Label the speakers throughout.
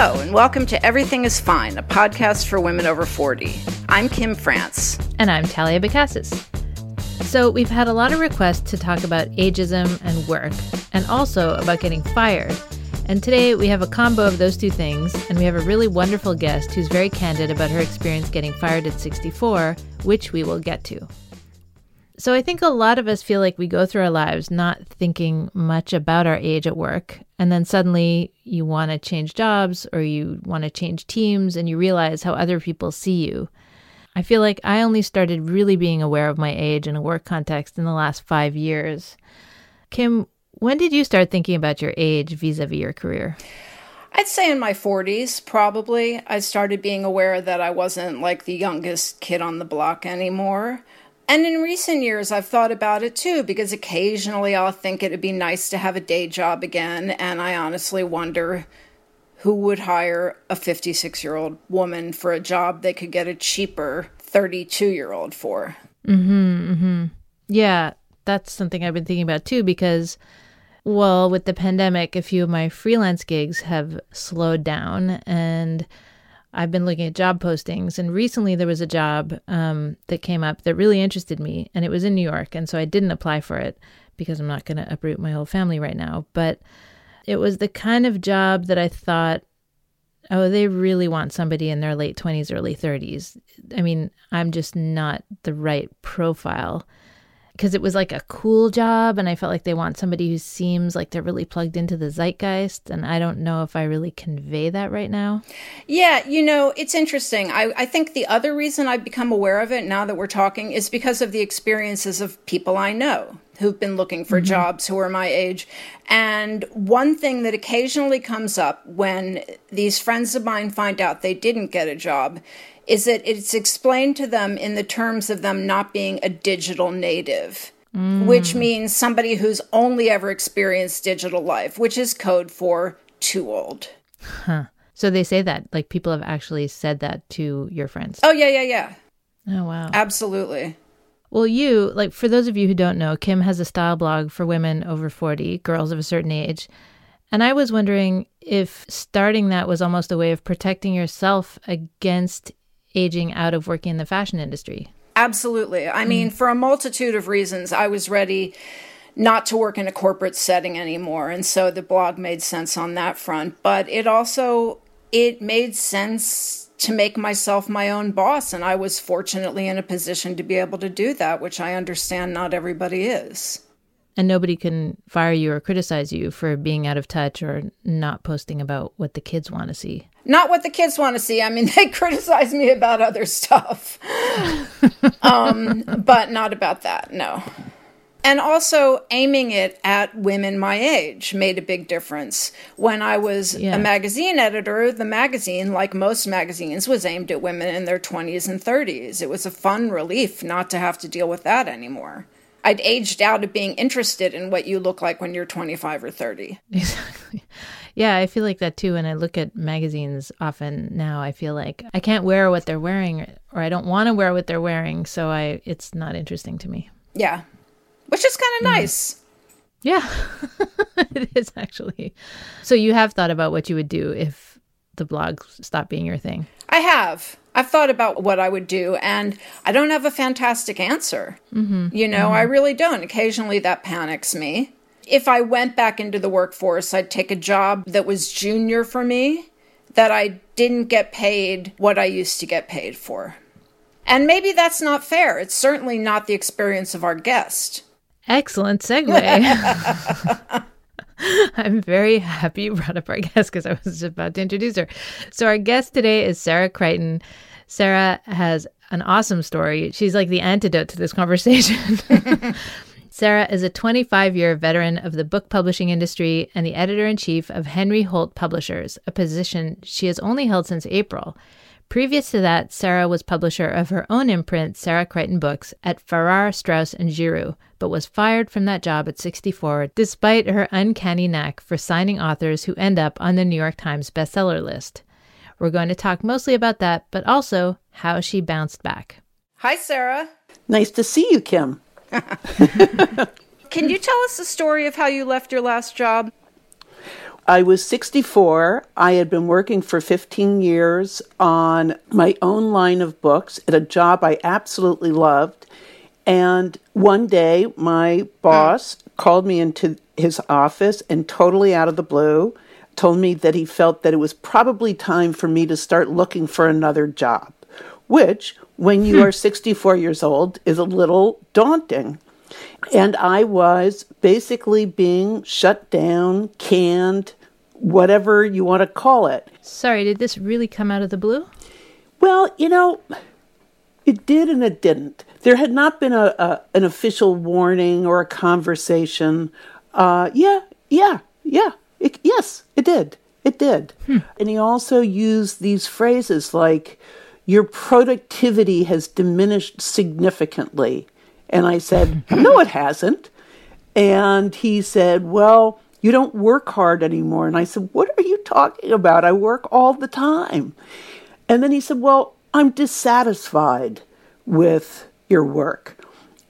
Speaker 1: Hello, and welcome to Everything is Fine, a podcast for women over 40. I'm Kim France.
Speaker 2: And I'm Talia Bacassis. So, we've had a lot of requests to talk about ageism and work, and also about getting fired. And today we have a combo of those two things, and we have a really wonderful guest who's very candid about her experience getting fired at 64, which we will get to. So I think a lot of us feel like we go through our lives not thinking much about our age at work. And then suddenly you want to change jobs or you want to change teams and you realize how other people see you. I feel like I only started really being aware of my age in a work context in the last five years. Kim, when did you start thinking about your age vis a vis your career?
Speaker 1: I'd say in my 40s, probably. I started being aware that I wasn't like the youngest kid on the block anymore. And in recent years, I've thought about it too, because occasionally I'll think it'd be nice to have a day job again. And I honestly wonder who would hire a 56 year old woman for a job they could get a cheaper 32 year old for.
Speaker 2: Mm-hmm, mm-hmm. Yeah, that's something I've been thinking about too, because, well, with the pandemic, a few of my freelance gigs have slowed down. And I've been looking at job postings, and recently there was a job um, that came up that really interested me, and it was in New York. And so I didn't apply for it because I'm not going to uproot my whole family right now. But it was the kind of job that I thought, oh, they really want somebody in their late 20s, early 30s. I mean, I'm just not the right profile because it was like a cool job and I felt like they want somebody who seems like they're really plugged into the zeitgeist and I don't know if I really convey that right now.
Speaker 1: Yeah, you know, it's interesting. I, I think the other reason I've become aware of it now that we're talking is because of the experiences of people I know who've been looking for mm-hmm. jobs who are my age. And one thing that occasionally comes up when these friends of mine find out they didn't get a job is that it's explained to them in the terms of them not being a digital native. Mm. Which means somebody who's only ever experienced digital life, which is code for too old.
Speaker 2: Huh. So they say that, like people have actually said that to your friends.
Speaker 1: Oh, yeah, yeah, yeah.
Speaker 2: Oh, wow.
Speaker 1: Absolutely.
Speaker 2: Well, you, like, for those of you who don't know, Kim has a style blog for women over 40, girls of a certain age. And I was wondering if starting that was almost a way of protecting yourself against aging out of working in the fashion industry?
Speaker 1: Absolutely. I mean, mm. for a multitude of reasons, I was ready not to work in a corporate setting anymore and so the blog made sense on that front but it also it made sense to make myself my own boss and i was fortunately in a position to be able to do that which i understand not everybody is
Speaker 2: and nobody can fire you or criticize you for being out of touch or not posting about what the kids want to see.
Speaker 1: Not what the kids want to see. I mean, they criticize me about other stuff, um, but not about that. No. And also aiming it at women my age made a big difference. When I was
Speaker 2: Yeah.
Speaker 1: a magazine editor, the magazine, like most magazines, was aimed at women in their 20s and 30s. It was a fun relief not to have to deal with that anymore. I'd aged out of being interested in what you look like when you're 25 or 30.
Speaker 2: Exactly. Yeah, I feel like that too. When I look at magazines often now, I feel like I can't wear what they're wearing or I don't want to wear what they're wearing. So I, it's not interesting to me.
Speaker 1: Yeah. Which is kind of mm. nice.
Speaker 2: Yeah, it is actually. So you have thought about what you would do if the blog stopped being your thing.
Speaker 1: I have. I've thought about what I would do, and I don't have a fantastic answer. Mm-hmm. You know, I really don't. Occasionally that panics me. If I went back into the workforce, I'd take a job that was junior for me, that I didn't get paid what I used to get paid for. And maybe that's not fair. It's certainly not the experience of our guest.
Speaker 2: Excellent segue. I'm very happy you brought up our guest because I was about to introduce her. So, our guest today is Sarah Crichton. Sarah has an awesome story. She's like the antidote to this conversation. Sarah is a 25 year veteran of the book publishing industry and the editor in chief of Henry Holt Publishers, a position she has only held since April. Previous to that, Sarah was publisher of her own imprint, Sarah Crichton Books, at Farrar, Straus, and Giroux, but was fired from that job at 64 despite her uncanny knack for signing authors who end up on the New York Times bestseller list. We're going to talk mostly about that, but also how she bounced back.
Speaker 1: Hi, Sarah.
Speaker 3: Nice to see you, Kim.
Speaker 1: Can you tell us the story of how you left your last job?
Speaker 3: I was 64. I had been working for 15 years on my own line of books at a job I absolutely loved. And one day, my boss called me into his office and totally out of the blue told me that he felt that it was probably time for me to start looking for another job, which, when you are 64 years old, is a little daunting. And I was basically being shut down, canned, whatever you want to call it.
Speaker 2: Sorry, did this really come out of the blue?
Speaker 3: Well, you know, it did and it didn't. There had not been a, a an official warning or a conversation. Uh, yeah, yeah, yeah. It, yes, it did. It did. Hmm. And he also used these phrases like, "Your productivity has diminished significantly." And I said, "No, it hasn't." And he said, Well, you don't work hard anymore. And I said, What are you talking about? I work all the time. And then he said, Well, I'm dissatisfied with your work.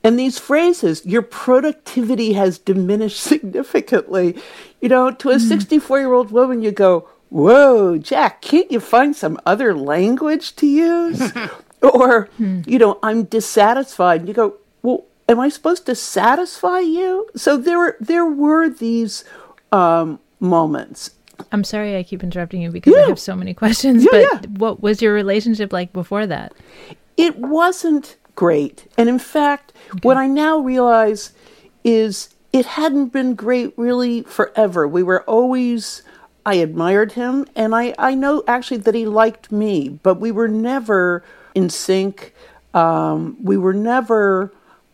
Speaker 3: And these phrases, your productivity has diminished significantly. You know, to a 64 year old woman, you go, Whoa, Jack, can't you find some other language to use? or, you know, I'm dissatisfied. And you go, Well, am I supposed to satisfy you? So there were there were these um, moments.
Speaker 2: I'm sorry I keep interrupting you because I have so many questions,
Speaker 3: Yeah,
Speaker 2: but
Speaker 3: yeah.
Speaker 2: what was your relationship like before that?
Speaker 3: It wasn't great, and in fact, what I now realize is it hadn't been great really forever. We were always. I admired him, and I, I know actually that he liked me, but we were never in sync. Um, we were never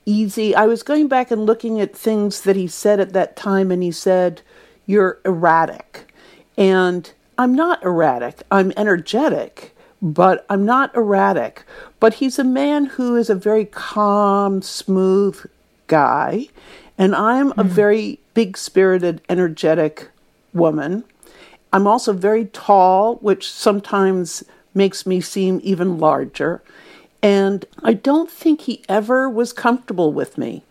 Speaker 3: easy. I was going back and looking at things that he said at that time, and he said, You're erratic. And I'm not erratic, I'm energetic, but I'm not erratic. But he's a man who is a very calm, smooth guy, and I'm a very big spirited, energetic woman. I'm also very tall, which sometimes makes me seem even larger. And I don't think he ever was comfortable with me.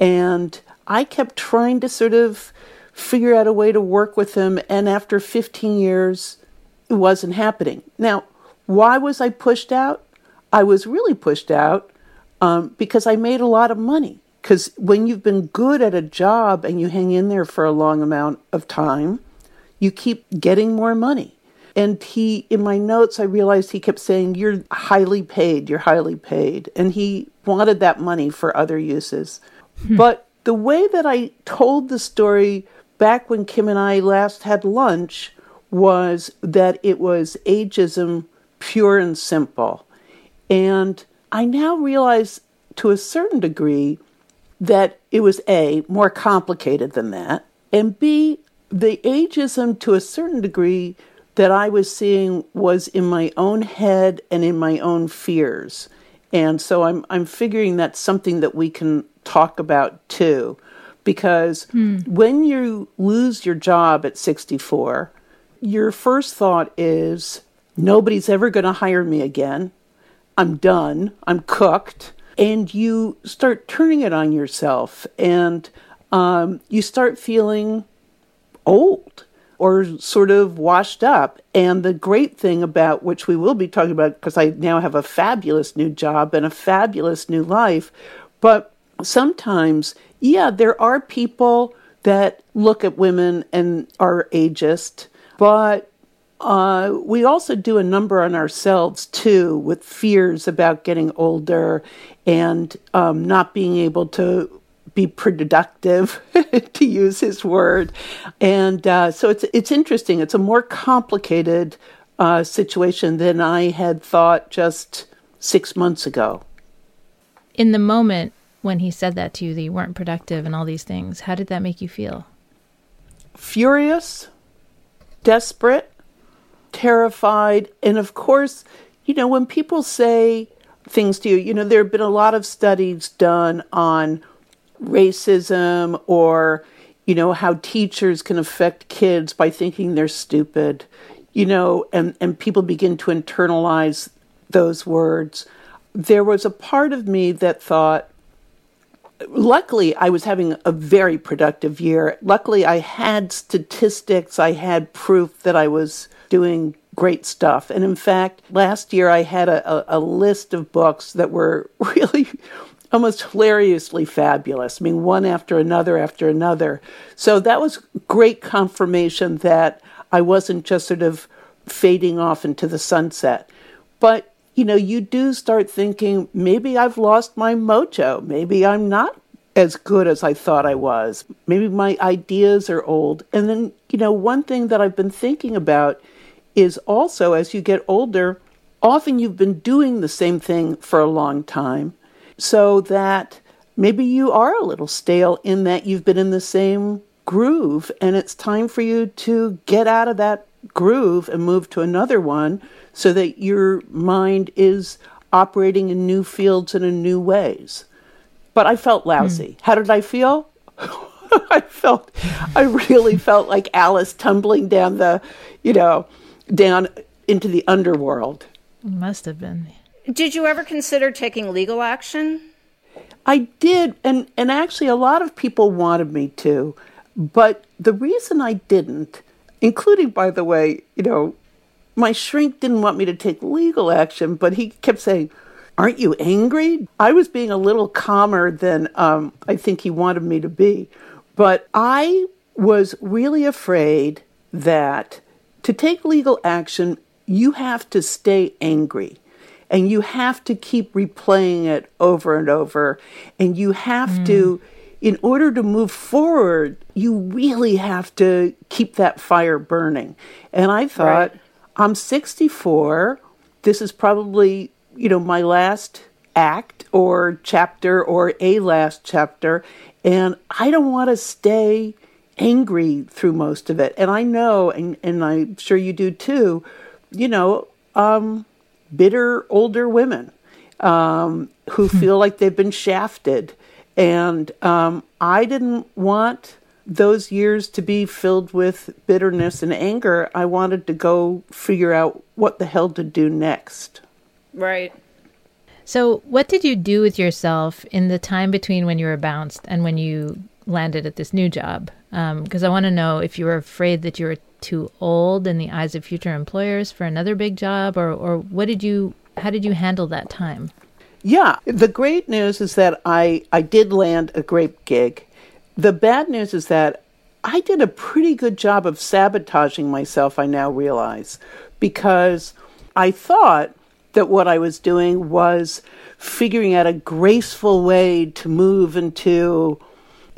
Speaker 3: And I kept trying to sort of figure out a way to work with him. And after 15 years, it wasn't happening. Now, why was I pushed out? I was really pushed out um, because I made a lot of money. Because when you've been good at a job and you hang in there for a long amount of time, you keep getting more money. And he, in my notes, I realized he kept saying, You're highly paid, you're highly paid. And he wanted that money for other uses. Hmm. But the way that I told the story back when Kim and I last had lunch was that it was ageism pure and simple. And I now realize to a certain degree that it was A, more complicated than that, and B, the ageism to a certain degree that I was seeing was in my own head and in my own fears. And so I'm I'm figuring that's something that we can talk about too. Because hmm. when you lose your job at 64, your first thought is nobody's ever going to hire me again. I'm done. I'm cooked. And you start turning it on yourself and um, you start feeling old or sort of washed up. And the great thing about which we will be talking about, because I now have a fabulous new job and a fabulous new life, but sometimes, yeah, there are people that look at women and are ageist, but uh, we also do a number on ourselves too, with fears about getting older and um, not being able to be productive, to use his word. And uh, so it's it's interesting. It's a more complicated uh, situation than I had thought just six months ago.
Speaker 2: In the moment when he said that to you, that you weren't productive and all these things, how did that make you feel?
Speaker 3: Furious, desperate, terrified, and of course, you know, when people say things to you, you know, there have been a lot of studies done on racism or you know how teachers can affect kids by thinking they're stupid you know and and people begin to internalize those words. There was a part of me that thought luckily i was having a very productive year. Luckily i had statistics i had proof that i was doing great stuff and in fact last year i had a, a, a list of books that were really almost hilariously fabulous. I mean, one after another after another. So that was great confirmation that I wasn't just sort of fading off into the sunset. But, you know, you do start thinking, maybe I've lost my mojo. Maybe I'm not as good as I thought I was. Maybe my ideas are old. And then, you know, one thing that I've been thinking about is also as you get older, often you've been doing the same thing for a long time so that maybe you are a little stale in that you've been in the same groove and it's time for you to get out of that groove and move to another one so that your mind is operating in new fields and in new ways. But I felt lousy. Mm. How did I feel? I felt, I really felt like Alice tumbling down the, you know, down into the underworld.
Speaker 2: Must have been.
Speaker 1: Did you ever consider taking legal action?
Speaker 3: I did, and, and actually, a lot of people wanted me to. But the reason I didn't, including, by the way, you know, my shrink didn't want me to take legal action, but he kept saying, Aren't you angry? I was being a little calmer than um, I think he wanted me to be. But I was really afraid that to take legal action, you have to stay angry and you have to keep replaying it over and over and you have mm. to in order to move forward you really have to keep that fire burning and i thought right. i'm 64 this is probably you know my last act or chapter or a last chapter and i don't want to stay angry through most of it and i know and, and i'm sure you do too you know um, bitter older women um, who hmm. feel like they've been shafted. And um, I didn't want those years to be filled with bitterness and anger. I wanted to go figure out what the hell to do next.
Speaker 1: Right.
Speaker 2: So, what did you do with yourself in the time between when you were bounced and when you landed at this new job? Because um, I want to know if you were afraid that you were too old in the eyes of future employers for another big job, or or what did you? How did you handle that time?
Speaker 3: Yeah, the great news is that I I did land a great gig. The bad news is that I did a pretty good job of sabotaging myself. I now realize because I thought that what I was doing was figuring out a graceful way to move into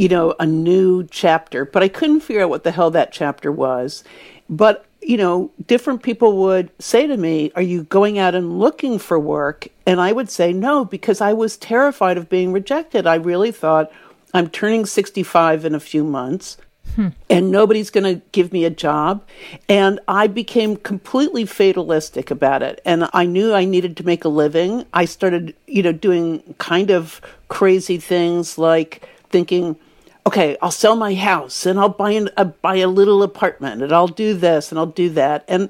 Speaker 3: you know, a new chapter, but I couldn't figure out what the hell that chapter was. But, you know, different people would say to me, Are you going out and looking for work? And I would say no, because I was terrified of being rejected. I really thought I'm turning 65 in a few months. Hmm. And nobody's going to give me a job. And I became completely fatalistic about it. And I knew I needed to make a living. I started, you know, doing kind of crazy things like thinking, okay, I'll sell my house and I'll buy an, uh, buy a little apartment and I'll do this and I'll do that. And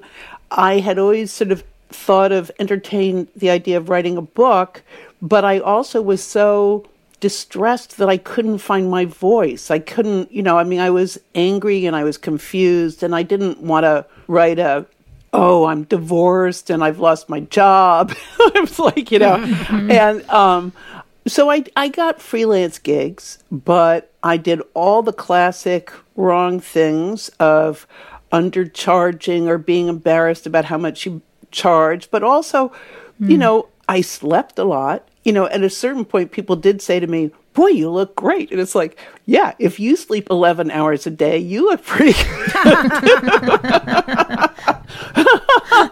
Speaker 3: I had always sort of thought of entertained the idea of writing a book, but I also was so distressed that I couldn't find my voice. I couldn't, you know, I mean, I was angry and I was confused and I didn't want to write a, oh, I'm divorced and I've lost my job. I was like, you know, and um, so I, I got freelance gigs, but I did all the classic wrong things of undercharging or being embarrassed about how much you charge, but also, you hmm. know, I slept a lot you know, at a certain point, people did say to me, Boy, you look great. And it's like, yeah, if you sleep 11 hours a day, you look pretty good.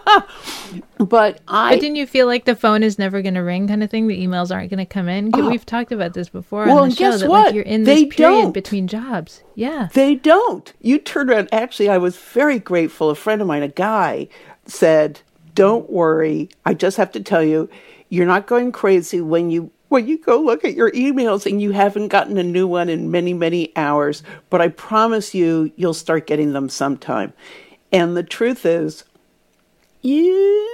Speaker 3: but I.
Speaker 2: But didn't you feel like the phone is never going to ring, kind of thing? The emails aren't going to come in. 'Cause oh. We've talked about this before
Speaker 3: Well,
Speaker 2: on
Speaker 3: and
Speaker 2: the show
Speaker 3: guess
Speaker 2: that
Speaker 3: what?
Speaker 2: like you're in
Speaker 3: They
Speaker 2: this period
Speaker 3: don't.
Speaker 2: between jobs. Yeah.
Speaker 3: They don't. You turn around. Actually, I was very grateful. A friend of mine, a guy, said, "Don't worry. I just have to tell you, you're not going crazy when you when you go look at your emails and you haven't gotten a new one in many many hours. But I promise you, you'll start getting them sometime." And the truth is, yeah,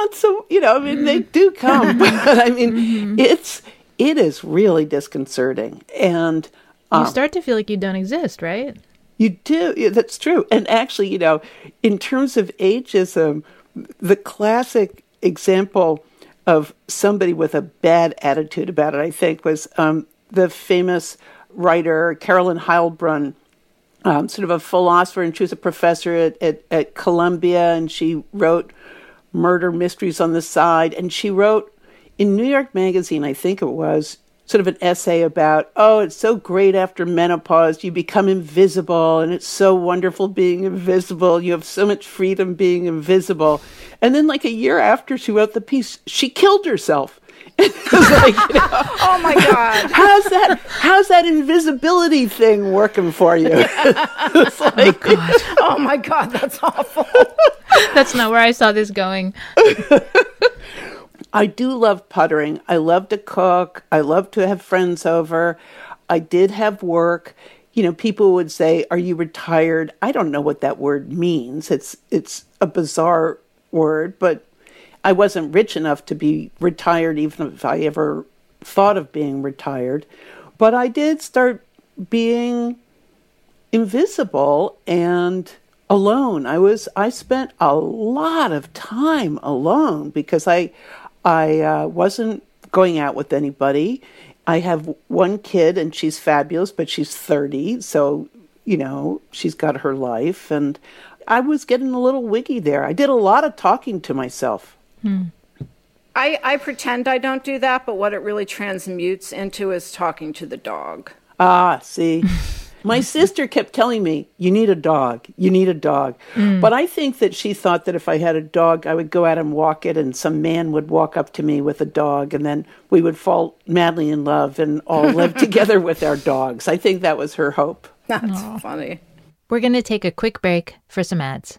Speaker 3: not so. You know, I mean, they do come, but I mean, it's it is really disconcerting and.
Speaker 2: You start to feel like you don't exist, right?
Speaker 3: You do. Yeah, that's true. And actually, you know, in terms of ageism, the classic example of somebody with a bad attitude about it, I think, was um, the famous writer Carolyn Heilbrun, um, sort of a philosopher, and she was a professor at, at, at Columbia, and she wrote murder mysteries on the side. And she wrote in New York Magazine, I think it was, sort of an essay about, oh, it's so great after menopause. You become invisible, and it's so wonderful being invisible. You have so much freedom being invisible. And then, like a year after she wrote the piece, she killed herself. It was like, you know,
Speaker 1: Oh my God.
Speaker 3: how's that? How's that invisibility thing working for you? it's oh like,
Speaker 1: Oh my God. That's awful.
Speaker 2: That's not where I saw this going.
Speaker 3: I do love puttering. I love to cook. I love to have friends over. I did have work. You know, people would say, "Are you retired?" I don't know what that word means. It's it's a bizarre word, but I wasn't rich enough to be retired even if I ever thought of being retired. But I did start being invisible and alone. I was I spent a lot of time alone because I I uh, wasn't going out with anybody. I have one kid and she's fabulous, but she's 30, so you know, she's got her life and I was getting a little wiggy there. I did a lot of talking to myself.
Speaker 1: I, I pretend I don't do that, but what it really transmutes into is talking to the dog.
Speaker 3: Ah, see. My sister kept telling me, you need a dog. You need a dog. But I think that she thought that if I had a dog, I would go out and walk it, and some man would walk up to me with a dog, and then we would fall madly in love and all live together with our dogs. I think that was her hope.
Speaker 1: That's funny.
Speaker 2: We're going to take a quick break for some ads.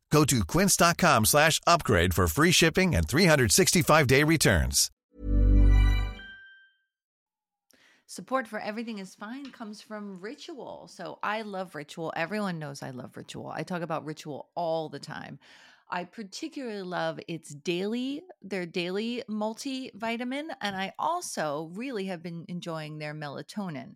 Speaker 4: Go to quince.com slash upgrade for free shipping and 365-day returns.
Speaker 5: Support for Everything is Fine comes from Ritual. So I love Ritual. Everyone knows I love Ritual. I talk about Ritual all the time. I particularly love its daily, their daily multivitamin. And I also really have been enjoying their melatonin.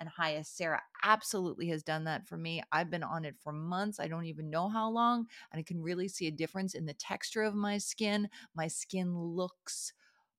Speaker 5: and highest. Sarah absolutely has done that for me. I've been on it for months. I don't even know how long, and I can really see a difference in the texture of my skin. My skin looks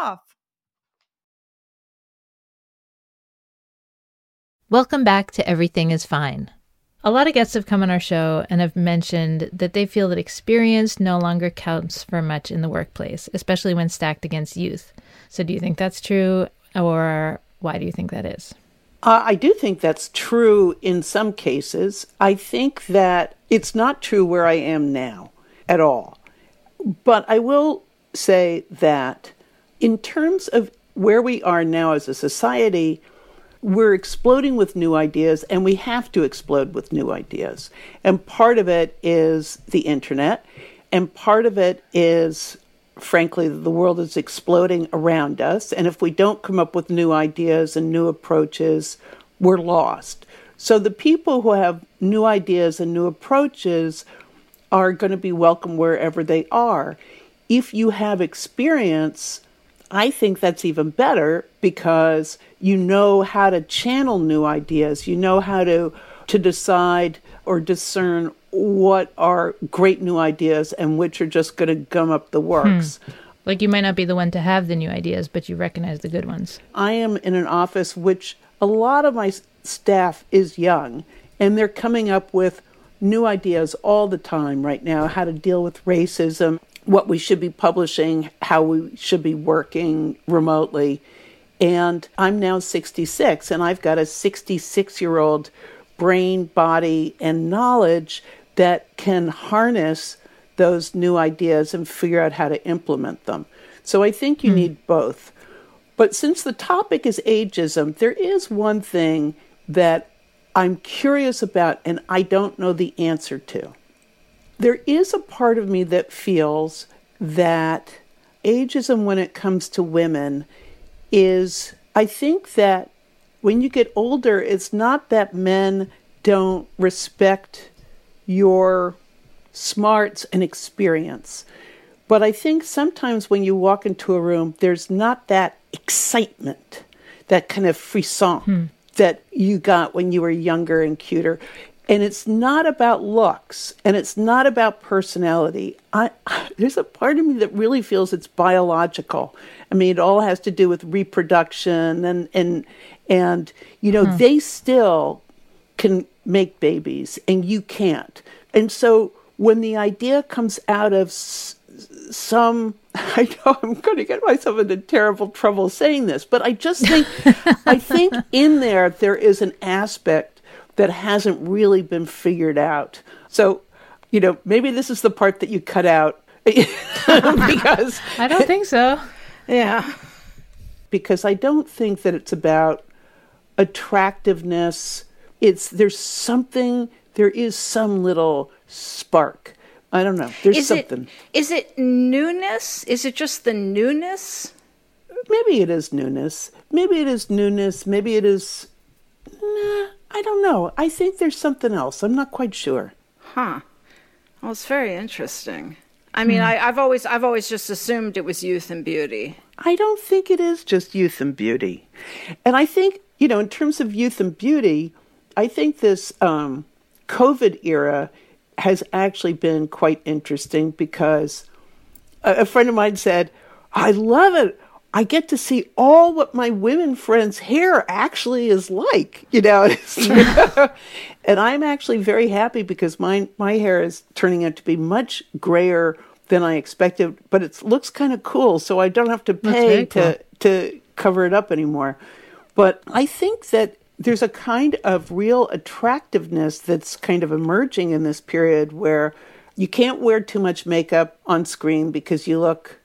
Speaker 5: off.
Speaker 2: Welcome back to Everything is Fine. A lot of guests have come on our show and have mentioned that they feel that experience no longer counts for much in the workplace, especially when stacked against youth. So, do you think that's true, or why do you think that is?
Speaker 3: Uh, I do think that's true in some cases. I think that it's not true where I am now at all. But I will say that in terms of where we are now as a society, we're exploding with new ideas and we have to explode with new ideas. And part of it is the internet, and part of it is, frankly, the world is exploding around us. And if we don't come up with new ideas and new approaches, we're lost. So the people who have new ideas and new approaches are going to be welcome wherever they are. If you have experience, I think that's even better because you know how to channel new ideas. You know how to to decide or discern what are great new ideas and which are just going to gum up the works.
Speaker 2: Hmm. Like you might not be the one to have the new ideas, but you recognize the good ones.
Speaker 3: I am in an office which a lot of my staff is young and they're coming up with new ideas all the time right now how to deal with racism what we should be publishing, how we should be working remotely. And I'm now 66, and I've got a 66 year old brain, body, and knowledge that can harness those new ideas and figure out how to implement them. So I think you mm. need both. But since the topic is ageism, there is one thing that I'm curious about and I don't know the answer to. There is a part of me that feels that ageism, when it comes to women, is I think that when you get older, it's not that men don't respect your smarts and experience. But I think sometimes when you walk into a room, there's not that excitement, that kind of frisson hmm. that you got when you were younger and cuter. And it's not about looks and it's not about personality. I, there's a part of me that really feels it's biological. I mean, it all has to do with reproduction and, and, and you know, hmm. they still can make babies and you can't. And so when the idea comes out of s- some I know I'm going to get myself into terrible trouble saying this, but I just think I think in there there is an aspect that hasn't really been figured out. So, you know, maybe this is the part that you cut out because
Speaker 2: I don't think so.
Speaker 3: Yeah. Because I don't think that it's about attractiveness. It's there's something there is some little spark, I don't know. There's
Speaker 1: is
Speaker 3: something.
Speaker 1: It, is it newness? Is it just the newness?
Speaker 3: Maybe it is newness. Maybe it is newness. Maybe it is. Nah, I don't know. I think there's something else. I'm not quite sure.
Speaker 1: Huh. Well, it's very interesting. I mean, I, I've always I've always just assumed it was youth and beauty.
Speaker 3: I don't think it is just youth and beauty. And I think, you know, in terms of youth and beauty, I think this um, COVID era has actually been quite interesting because a, a friend of mine said, I love it. I get to see all what my women friends' hair actually is like, you know. and I'm actually very happy because my my hair is turning out to be much grayer than I expected, but it looks kind of cool, so I don't have to pay
Speaker 2: cool.
Speaker 3: to to cover it up anymore. But I think that there's a kind of real attractiveness that's kind of emerging in this period where you can't wear too much makeup on screen because you look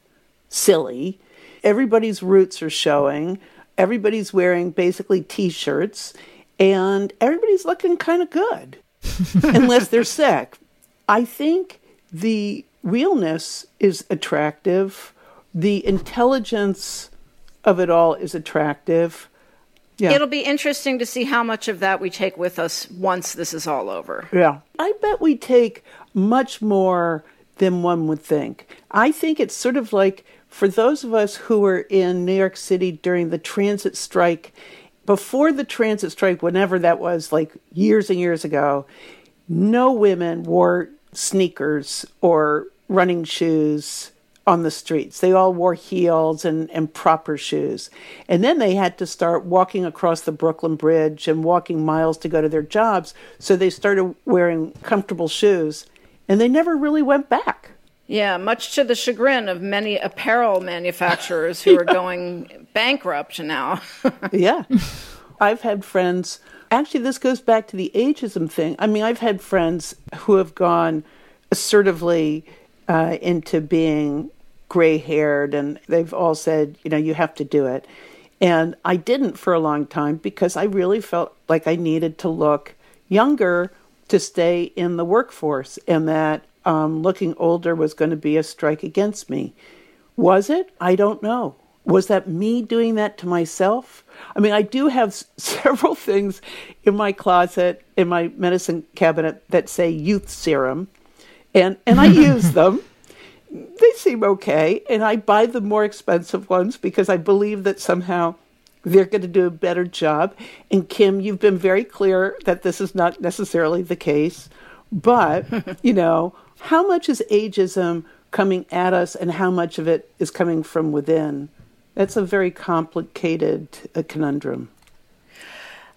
Speaker 3: silly. Everybody's roots are showing. Everybody's wearing basically t shirts, and everybody's looking kind of good, unless they're sick. I think the realness is attractive, the intelligence of it all is attractive. Yeah.
Speaker 1: It'll be interesting to see how much of that we take with us once this is all over.
Speaker 3: Yeah. I bet we take much more than one would think. I think it's sort of like for those of us who were in New York City during the transit strike, before the transit strike, whenever that was, like years and years ago, no women wore sneakers or running shoes on the streets. They all wore heels and, and proper shoes. And then they had to start walking across the Brooklyn Bridge and walking miles to go to their jobs. So they started wearing comfortable shoes and they never really went back.
Speaker 1: Yeah, much to the chagrin of many apparel manufacturers who are going bankrupt now.
Speaker 3: yeah. I've had friends, actually, this goes back to the ageism thing. I mean, I've had friends who have gone assertively uh, into being gray haired, and they've all said, you know, you have to do it. And I didn't for a long time because I really felt like I needed to look younger to stay in the workforce and that um, looking older was going to be a strike against me. Was it? I don't know. Was that me doing that to myself? I mean, I do have s- several things in my closet, in my medicine cabinet, that say youth serum, and, and I use them. They seem okay, and I buy the more expensive ones because I believe that somehow they're going to do a better job. And Kim, you've been very clear that this is not necessarily the case. But, you know, how much is ageism coming at us and how much of it is coming from within? That's a very complicated uh, conundrum.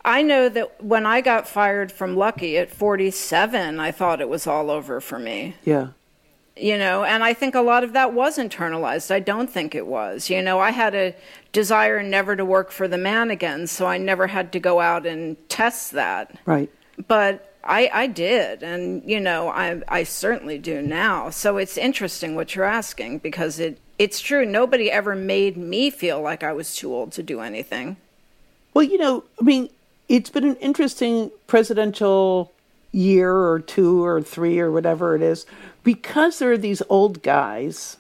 Speaker 1: I know that when I got fired from Lucky at 47, I thought it was all over for me.
Speaker 3: Yeah.
Speaker 1: you know and i think a lot of that was internalized i don't think it was you know i had a desire never to work for the man again so i never had to go out and test that
Speaker 3: Right.
Speaker 1: but i i did and you know i i certainly do now so it's interesting what you're asking because it it's true nobody ever made me feel like i was too old to do anything
Speaker 3: Well, you know, I mean, it's been an interesting presidential year or two or three or whatever it is because there are these old guys.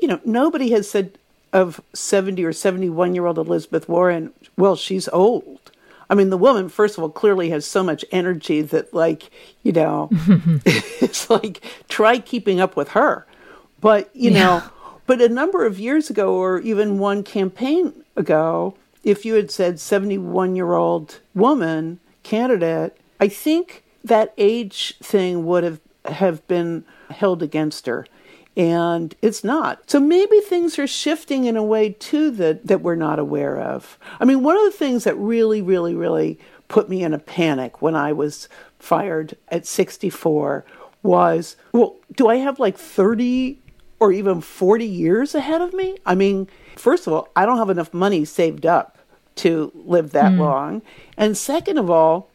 Speaker 3: You know, nobody has said of 70 or 71 year old Elizabeth Warren, well, she's old. I mean, the woman, first of all, clearly has so much energy that, like, you know, it's like, try keeping up with her. But, you know, but a number of years ago, or even one campaign ago, if you had said 71 year old woman candidate, I think that age thing would have, have been held against her. And it's not. So maybe things are shifting in a way too that, that we're not aware of. I mean, one of the things that really, really, really put me in a panic when I was fired at 64 was well, do I have like 30 or even 40 years ahead of me? I mean, first of all, I don't have enough money saved up to live that mm. long. And second of all,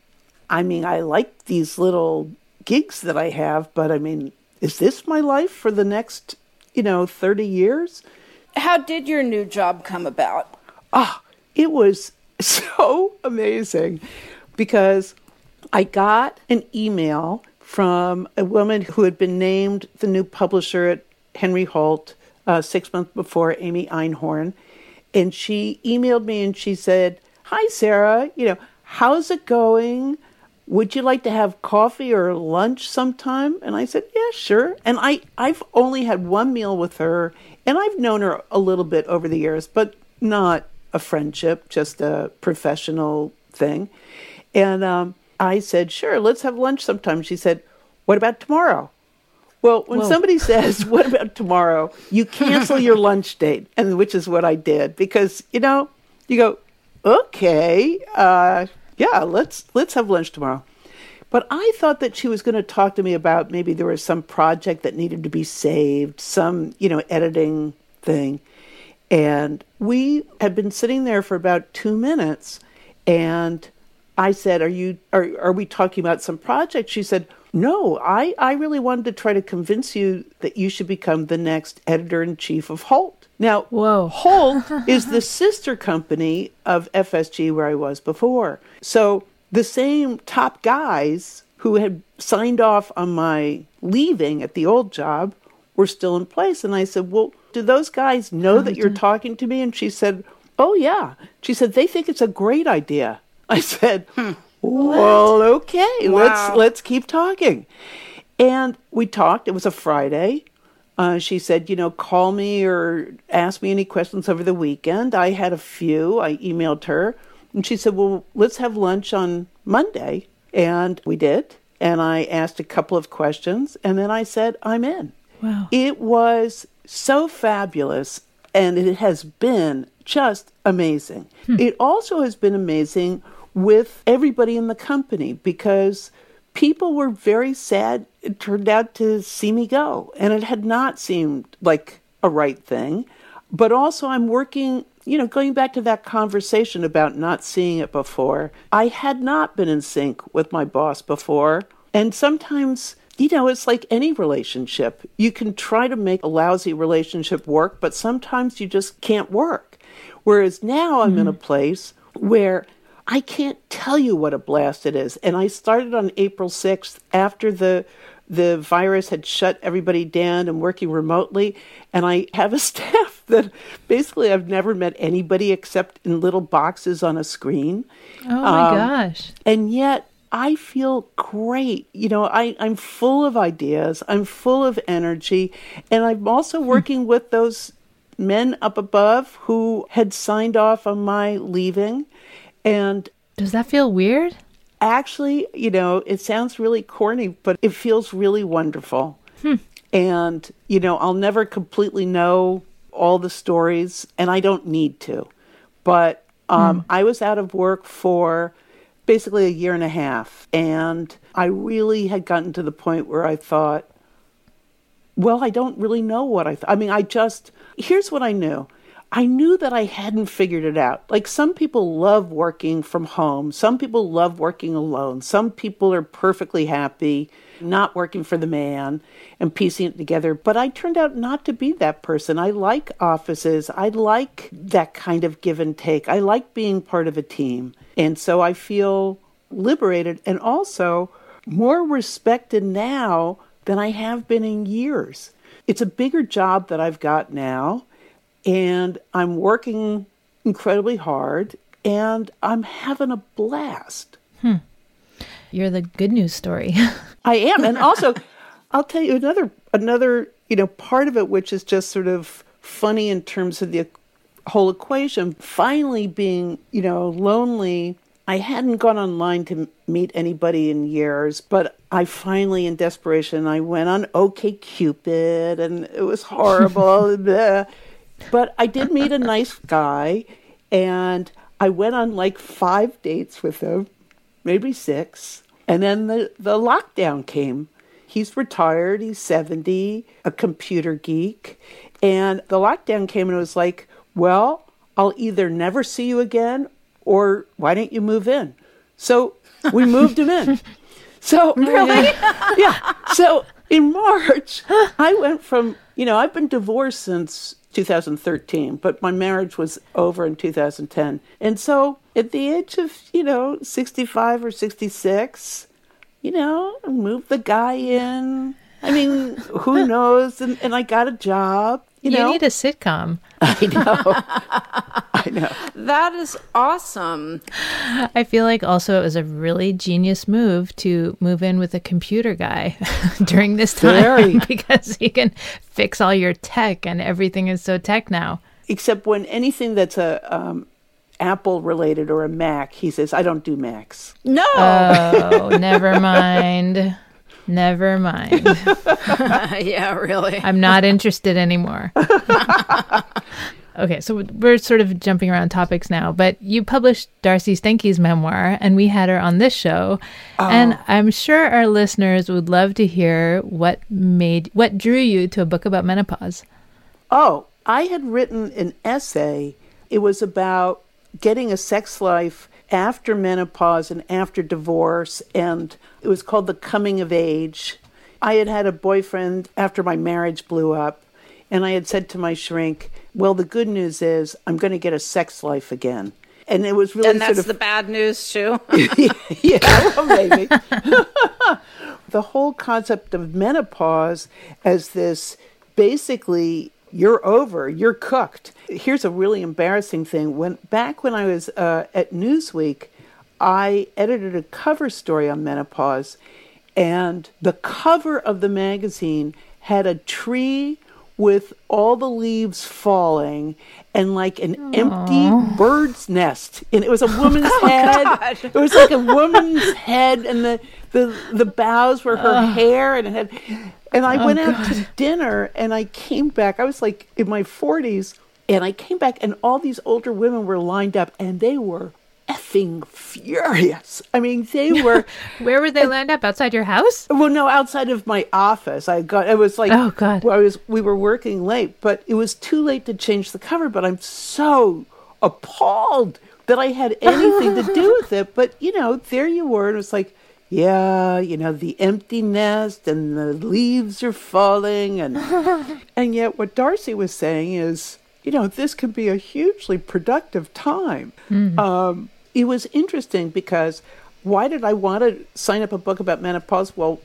Speaker 3: I mean, I like these little gigs that I have, but I mean, is this my life for the next, you know, 30 years?
Speaker 1: how did your new job come about
Speaker 3: Ah, it was so amazing because I got an email from a woman who had been named the new publisher at Henry Holt uh, six months before, Amy Einhorn. And she emailed me and she said, Hi, Sarah, you know, how's it going? Would you like to have coffee or lunch sometime? And I said, Yeah, sure. And I, I've only had one meal with her, and I've known her a little bit over the years, but not a friendship, just a professional thing. And um, I said, Sure, let's have lunch sometime. She said, What about tomorrow? Well, when Whoa. somebody says, "What about tomorrow?" you cancel your lunch date, and which is what I did because you know you go, "Okay, uh, yeah, let's let's have lunch tomorrow." But I thought that she was going to talk to me about maybe there was some project that needed to be saved, some you know editing thing, and we had been sitting there for about two minutes, and I said, "Are you are are we talking about some project?" She said no, I, I really wanted to try to convince you that you should become the next editor in chief of Holt. Now,
Speaker 2: Whoa.
Speaker 3: Holt is the sister company of FSG where I was before. So the same top guys who had signed off on my leaving at the old job were still in place. And I said, Well, do those guys know that you're talking to me? And she said, Oh, yeah. She said, They think it's a great idea. I said, hmm. Well, okay, wow. let's let's keep talking. And we talked. It was a Friday. Uh, she said, you know, call me or ask me any questions over the weekend. I had a few. I emailed her, and she said, well, let's have lunch on Monday. And we did. And I asked a couple of questions, and then I said, I'm in.
Speaker 2: Wow.
Speaker 3: It was so fabulous, and it has been just amazing. Hmm. It also has been amazing with everybody in the company because people were very sad. It turned out to see me go, and it had not seemed like a right thing. But also, I'm working, you know, going back to that conversation about not seeing it before. I had not been in sync with my boss before. And sometimes, you know, it's like any relationship. You can try to make a lousy relationship work, but sometimes you just can't work. Whereas now I'm mm-hmm. in a place where I can't tell you what a blast it is. And I started on April 6th after the the virus had shut everybody down and working remotely. And I have a staff that basically I've never met anybody except in little boxes on a screen.
Speaker 2: Oh my um, gosh.
Speaker 3: And yet I feel great. You know, I, I'm full of ideas, I'm full of energy, and I'm also hmm. working with those men up above who had signed off on my leaving and
Speaker 2: does that feel weird?
Speaker 3: Actually, you know, it sounds really corny, but it feels really wonderful. Hmm. And, you know, I'll never completely know all the stories, and I don't need to. But um, hmm. I was out of work for basically a year and a half, and I really had gotten to the point where I thought, well, I don't really know what I. Th- I mean, I just here's what I knew. I knew that I hadn't figured it out. Like some people love working from home, some people love working alone, some people are perfectly happy not working for the man and piecing it together. But I turned out not to be that person. I like offices, I like that kind of give and take, I like being part of a team. And so I feel liberated and also more respected now than I have been in years. It's a bigger job that I've got now and I'm working incredibly hard and I'm having a blast.
Speaker 2: Hmm. You're the good news story.
Speaker 3: I am. And also, I'll tell you another another, you know, part of it which is just sort of funny in terms of the whole equation. Finally being, you know, lonely. I hadn't gone online to meet anybody in years, but I finally, in desperation, I went on OK Cupid, and it was horrible. But I did meet a nice guy, and I went on like five dates with him, maybe six. And then the, the lockdown came. He's retired, he's 70, a computer geek. And the lockdown came and it was like, well, I'll either never see you again or why don't you move in? So we moved him in. So oh,
Speaker 1: really,
Speaker 3: yeah. So in March, I went from you know I've been divorced since 2013, but my marriage was over in 2010. And so at the age of, you know, 65 or 66, you know, moved the guy in. I mean, who knows? And, and I got a job. You,
Speaker 2: You
Speaker 3: know,
Speaker 2: need a sitcom.
Speaker 3: I know. I know.
Speaker 1: That is awesome.
Speaker 2: I feel like also it was a really genius move to move in with a computer guy during this time
Speaker 3: Very.
Speaker 2: because he can fix all your tech and everything is so tech now.
Speaker 3: Except when anything that's a um, Apple related or a Mac, he says, I don't do Macs.
Speaker 1: No.
Speaker 2: Oh, never mind. Never mind.
Speaker 1: yeah, really.
Speaker 2: I'm not interested anymore. okay, so we're sort of jumping around topics now, but you published Darcey Steinke's memoir, and we had her on this show. And oh. I'm sure our listeners would love to hear what made what drew you to a book about menopause.
Speaker 3: Oh, I had written an essay. It was about getting a sex life after menopause and after divorce, and it was called The Coming of Age. I had had a boyfriend after my marriage blew up, and I had said to my shrink, Well, the good news is I'm going to get a sex life again. And it was really
Speaker 1: and that's
Speaker 3: sort of
Speaker 1: the bad news too.
Speaker 3: yeah, well, maybe. the whole concept of menopause as this basically you're over, you're cooked. Here's a really embarrassing thing. When back when I was uh, at Newsweek, I edited a cover story on menopause, and the cover of the magazine had a tree with all the leaves falling and like an empty bird's nest. And it was a woman's head. It was like a woman's head and the the, the boughs were her hair and it had and i oh, went out to dinner and i came back i was like in my 40s and i came back and all these older women were lined up and they were effing furious i mean they were
Speaker 2: Where were they lined up? Outside your house?
Speaker 3: well, no, outside of my office. I got it was like
Speaker 2: Oh, God.
Speaker 3: well, I was we were working late, but it was too late to change the cover, but I'm so appalled that I had anything to do with it. But you know, there you were, and it was like, yeah, you know, the empty nest and the leaves are falling and and yet what Darcey was saying is, you know, this can be a hugely productive time. Um, it was interesting because why did I want to sign up a book about menopause? Well,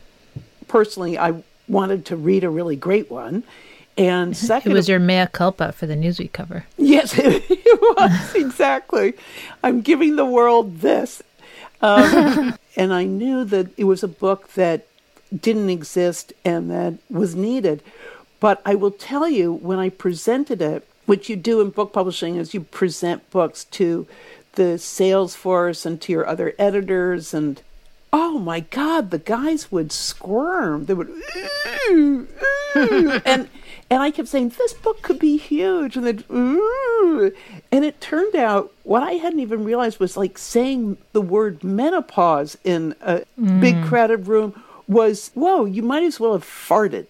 Speaker 3: personally, I wanted to read a really great one. And second, It
Speaker 2: was your mea culpa for the Newsweek cover.
Speaker 3: Yes, it was exactly. I'm giving the world this. Um, and I knew that it was a book that didn't exist and that was needed. But I will tell you, when I presented it, what you do in book publishing is you present books to the sales force and to your other editors and oh my god the guys would squirm they would "Ooh, ooh," and and I kept saying this book could be huge. And then ooh. And it turned out what I hadn't even realized was like saying the word menopause in a big mm. crowded room was whoa you might as well have farted.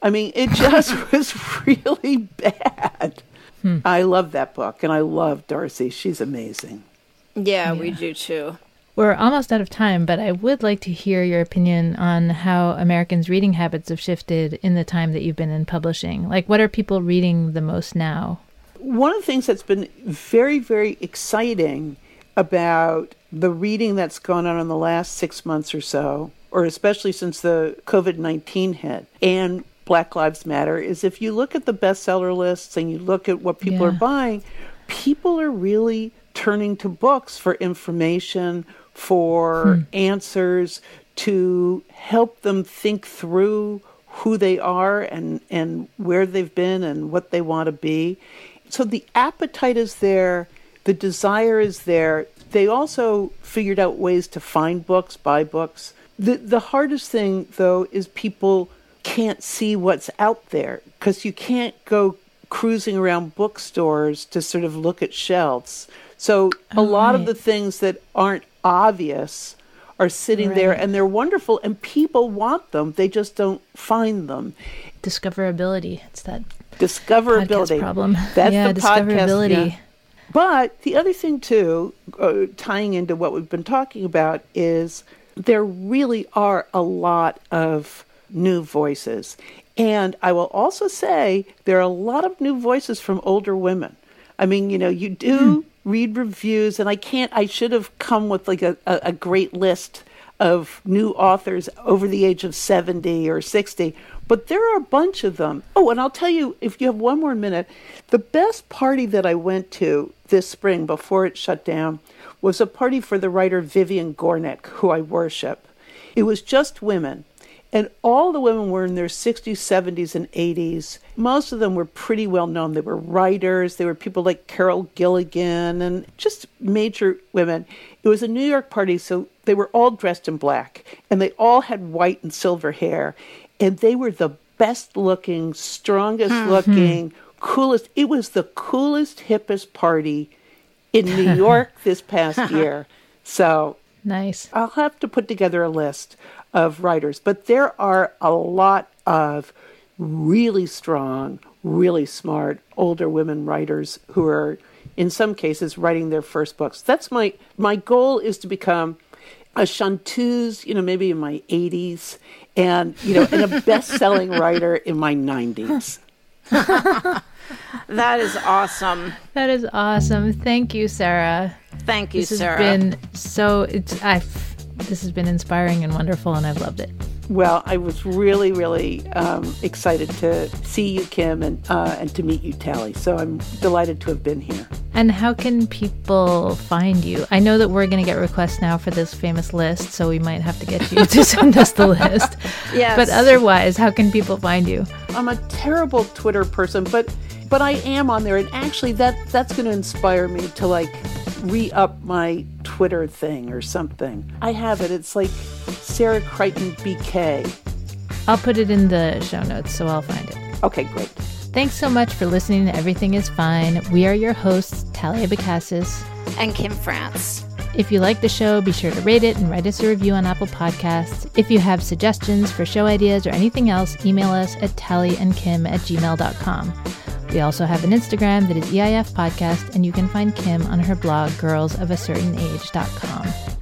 Speaker 3: I mean it just was really bad. Hmm. I love that book and I love Darcey. She's amazing.
Speaker 1: Yeah, we do too.
Speaker 2: We're almost out of time, but I would like to hear your opinion on how Americans' reading habits have shifted in the time that you've been in publishing. Like, what are people reading the most now?
Speaker 3: one of the things that's been very, very exciting about the reading that's gone on in the last six months or so, or especially since the COVID 19 hit and Black Lives Matter, is if you look at the bestseller lists and you look at what people are buying, people are really turning to books for information, for hmm. answers, to help them think through who they are and, and where they've been and what they want to be. So the appetite is there, the desire is there. They also figured out ways to find books, buy books. The the hardest thing though is people can't see what's out there because you can't go cruising around bookstores to sort of look at shelves. So a lot of oh, the things that aren't obvious are sitting there and they're wonderful and people want them. They just don't find them.
Speaker 2: Discoverability. It's that
Speaker 3: Discoverability
Speaker 2: podcast problem.
Speaker 3: That's
Speaker 2: yeah,
Speaker 3: the podcast.
Speaker 2: discoverability.
Speaker 3: yeah. But the other thing too, uh, tying into what we've been talking about, is there really are a lot of new voices, and I will also say there are a lot of new voices from older women. I mean, you know, you do read reviews, and I can't. I should have come with like a, a, a great list of new authors over the age of 70 or 60, but there are a bunch of them. Oh, and I'll tell you, if you have one more minute, the best party that I went to this spring before it shut down was a party for the writer Vivian Gornick, who I worship. It was just women. And all the women were in their 60s, 70s, and 80s. Most of them were pretty well known. They were writers, they were people like Carol Gilligan, and just major women. It was a New York party, so they were all dressed in black, and they all had white and silver hair. And they were the best looking, strongest
Speaker 1: Hmm.
Speaker 3: looking, coolest. It was the coolest, hippest party in New York this past year. So
Speaker 2: Nice.
Speaker 3: I'll have to put together a list of writers, but there are a lot of really strong, really smart older women writers who are in some cases writing their first books. That's my my goal is to become a chanteuse, you know, maybe in my 80s and, you know, and a best-selling writer in my 90s.
Speaker 1: That is awesome.
Speaker 2: That is awesome. Thank you, Sarah.
Speaker 1: Thank you, Sarah.
Speaker 2: This has been so it's I this has been inspiring and wonderful and I've loved it.
Speaker 3: Well, I was really, really um, excited to see you, Kim, and uh, and to meet you, Tally. So I'm delighted to have been here.
Speaker 2: And how can people find you? I know that we're going to get requests now for this famous list, so we might have to get you to send us the list.
Speaker 1: Yes.
Speaker 2: But otherwise, how can people find you?
Speaker 3: I'm a terrible Twitter person, but but I am on there, and actually, that that's going to inspire me to like re-up my Twitter thing or something. I have it. It's like Sarah Crichton BK.
Speaker 2: I'll put it in the show notes, so I'll find it.
Speaker 3: Okay, great.
Speaker 2: Thanks so much for listening to Everything is Fine. We are your hosts, Talia Abecassis.
Speaker 1: and Kim France.
Speaker 2: If you like the show, be sure to rate it and write us a review on Apple Podcasts. If you have suggestions for show ideas or anything else, email us at tallyandkim at gmail.com. We also have an Instagram that is EIF Podcast, and you can find Kim on her blog, girlsofacertainage.com.